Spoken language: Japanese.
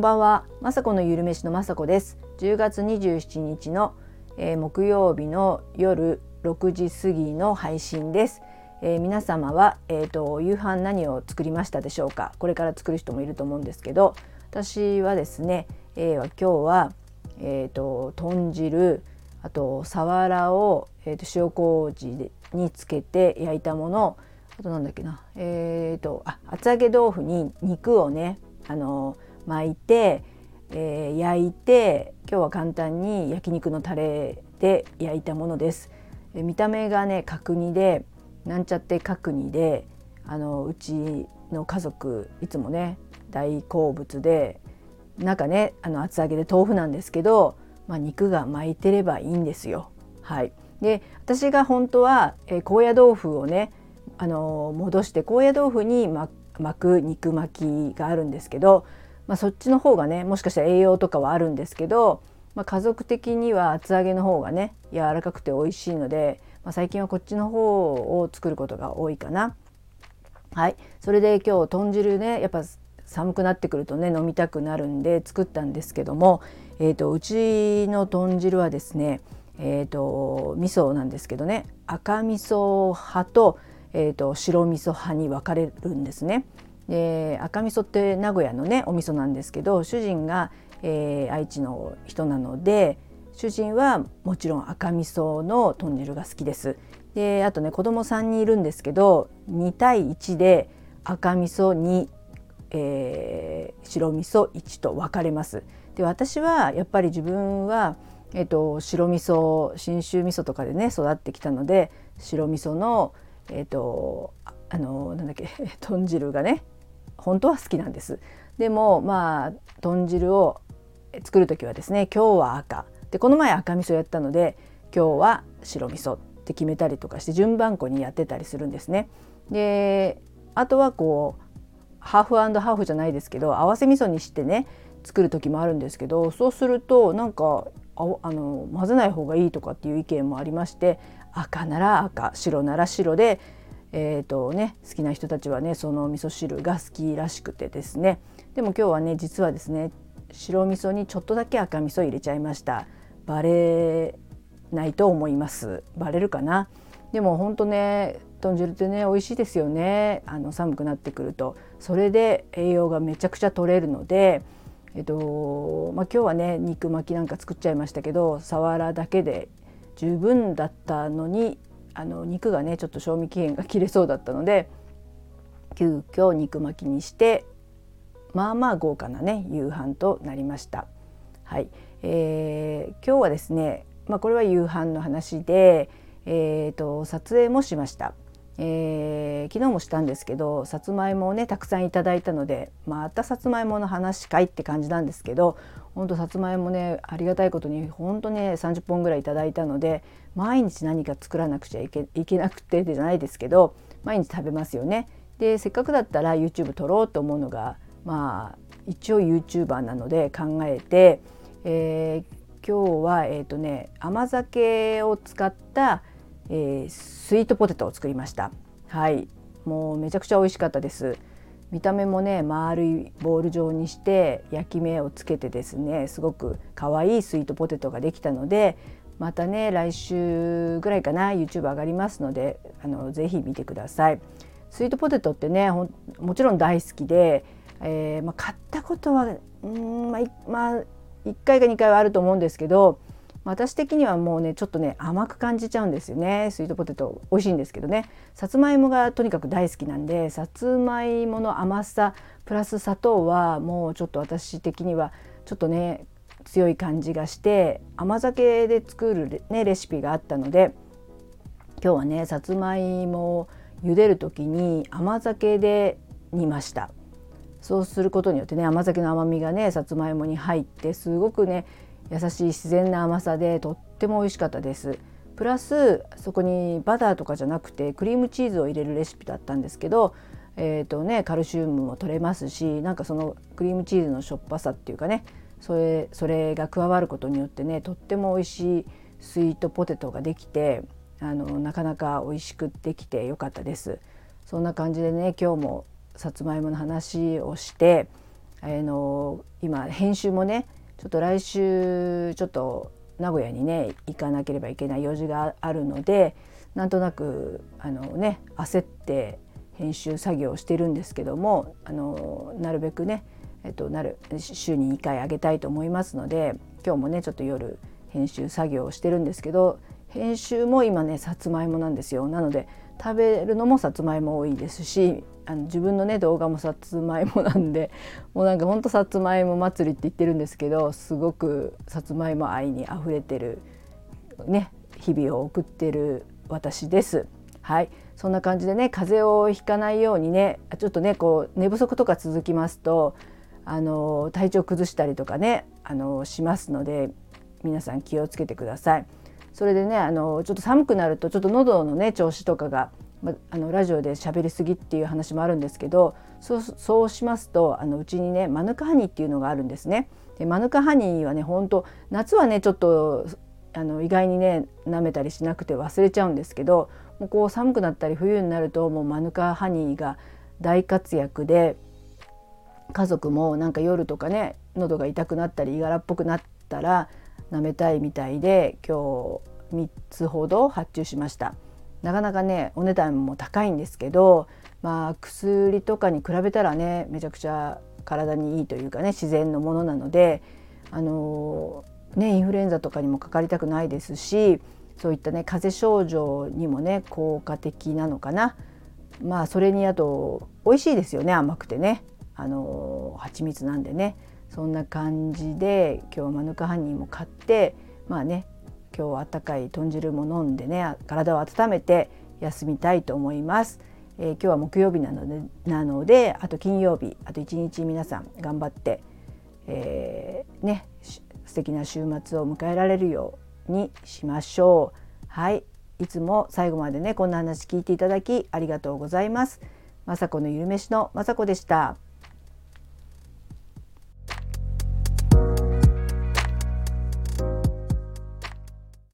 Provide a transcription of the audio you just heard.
んばんは、まさこのゆるめしのまさこです。10月27日の、えー、木曜日の夜6時過ぎの配信です。えー、皆様はえ、ー、と夕飯何を作りましたでしょうか？これから作る人もいると思うんですけど、私はですね、えー、今日はえっ、と豚汁、あとサワラをえっ、と塩麹につけて焼いたもの、あとなんだっけな、えっ、とあ厚揚げ豆腐に肉をね、あの巻いて、えー、焼いて今日は簡単に焼肉のタレで焼いたものです。え見た目がね角煮でなんちゃって角煮であのうちの家族いつもね大好物で中ねあの厚揚げで豆腐なんですけど、まあ、肉が巻いてればいいんですよ。はい、で私が本当は、えー、高野豆腐をねあの戻して高野豆腐に巻く肉巻きがあるんですけどまあ、そっちの方がねもしかしたら栄養とかはあるんですけど、まあ、家族的には厚揚げの方がね柔らかくて美味しいので、まあ、最近はこっちの方を作ることが多いかな。はいそれで今日豚汁ねやっぱ寒くなってくるとね飲みたくなるんで作ったんですけども、えーと、うちの豚汁はですねえーと、味噌なんですけどね赤味噌派と,、えーと白味噌派に分かれるんですね。で赤味噌って名古屋のねお味噌なんですけど主人が、えー、愛知の人なので主人はもちろん赤味噌の豚汁が好きです。であとね子供3人いるんですけど2対1で赤味噌2、えー、白味噌1と分かれます。で私はやっぱり自分は、えーと、白味噌信州味噌とかでね育ってきたので白味噌のえっ、とあのなんだっけ 豚汁がね本当は好きなんです。でもまあ豚汁を作る時はですね今日は赤でこの前赤味噌やったので今日は白味噌って決めたりとかして順番こにやってたりするんですね。であとはこうハーフハーフじゃないですけど合わせ味噌にしてね作る時もあるんですけどそうするとなんかあの混ぜない方がいいとかっていう意見もありまして赤なら赤白なら白でえーとね、好きな人たちはねその味噌汁が好きらしくてですね。でも今日はね実はですね白味噌にちょっとだけ赤味噌入れちゃいました。バレないと思います。バレるかな？でも本当ね豚汁ってね美味しいですよね。あの寒くなってくると。それで栄養がめちゃくちゃ取れるのでえっとまあ、今日はね肉巻きなんか作っちゃいましたけどさわらだけで十分だったのにあの肉がねちょっと賞味期限が切れそうだったので急遽肉巻きにしてまあまあ豪華なね夕飯となりました。はい、えー、今日はですね、まあ、これは夕飯の話で、えーと、撮影もしました。えー、昨日もしたんですけどさつまいもをねたくさんいただいたのでまたさつまいもの話かいって感じなんですけどほんとさつまいもねありがたいことにほんとね30本ぐらいいただいたので毎日何か作らなくちゃいけいけなくてじゃないですけど毎日食べますよね。でせっかくだったら YouTube 撮ろうと思うのがまあ一応 YouTuber なので考えて、えー、今日はえっ、ー、とね甘酒を使った、えー、スイートポテトを作りました。はいもうめちゃくちゃ美味しかったです。見た目もね丸いボール状にして焼き目をつけてですねすごく可愛いスイートポテトができたのでまたね来週ぐらいかな YouTube 上がりますのであのぜひ見てください。スイートポテトってねもちろん大好きで、えー、まあ、買ったことはうんまあ、まあ、1回か2回はあると思うんですけど私的にはもうねちょっとね甘く感じちゃうんですよね。スイートポテト美味しいんですけどね。さつまいもがとにかく大好きなんでさつまいもの甘さプラス砂糖はもうちょっと私的にはちょっとね強い感じがして甘酒で作る、ね、レシピがあったので今日はねさつまいもを茹でる時に甘酒で煮ました。そうすることによってね甘酒の甘みがねさつまいもに入ってすごくね優しい自然な甘さでとっても美味しかったですプラスそこにバターとかじゃなくてクリームチーズを入れるレシピだったんですけどえーとね、カルシウムも取れますしなんかそのクリームチーズのしょっぱさっていうかねそれそれが加わることによってねとっても美味しいスイートポテトができてあのなかなか美味しくできてよかったです。そんな感じでね今日もさつまいもの話をしてあの今編集もねちょっと来週ちょっと名古屋にね行かなければいけない用事があるのでなんとなくあのね焦って編集作業をしてるんですけどもあのなるべくね、えっと、なる週に2回あげたいと思いますので今日もねちょっと夜編集作業をしてるんですけど編集も今ねさつまいもなんですよ。なので食べるのもさつまいも多いですしあの自分のね動画もさつまいもなんで もうなんかほんとさつまいも祭りって言ってるんですけどすごくさつまいも愛にあふれてるね日々を送ってる私です。はいそんな感じでね風邪をひかないようにねちょっとねこう寝不足とか続きますとあの体調崩したりとかねあのしますので皆さん気をつけてください。それでねあのちょっと寒くなるとちょっと喉のね調子とかが、ま、あのラジオで喋りすぎっていう話もあるんですけどそうそうしますとあのうちにねマヌカハニーっていうのがあるんですね。でマヌカハニーはね本当夏はねちょっとあの意外にね舐めたりしなくて忘れちゃうんですけどもうこう寒くなったり冬になるともうマヌカハニーが大活躍で家族もなんか夜とかね喉が痛くなったりいがらっぽくなったら舐めたいみたいで今日3つほど発注しました。なかなかねお値段も高いんですけどまあ薬とかに比べたらねめちゃくちゃ体にいいというかね自然のものなのであのねインフルエンザとかにもかかりたくないですしそういったね風邪症状にもね効果的なのかな。まあそれにあと美味しいですよね甘くてね。あの蜂蜜なんでね。そんな感じで今日はマヌカハニーも買ってまあね今日はあったかい豚汁も飲んでね体を温めて休みたいと思います。えー、今日は木曜日なのでなのであと金曜日あと一日皆さん頑張って、えー、ね素敵な週末を迎えられるようにしましょう。はいいつも最後までねこんな話聞いていただきありがとうございます。雅子のゆるめしの雅子でした。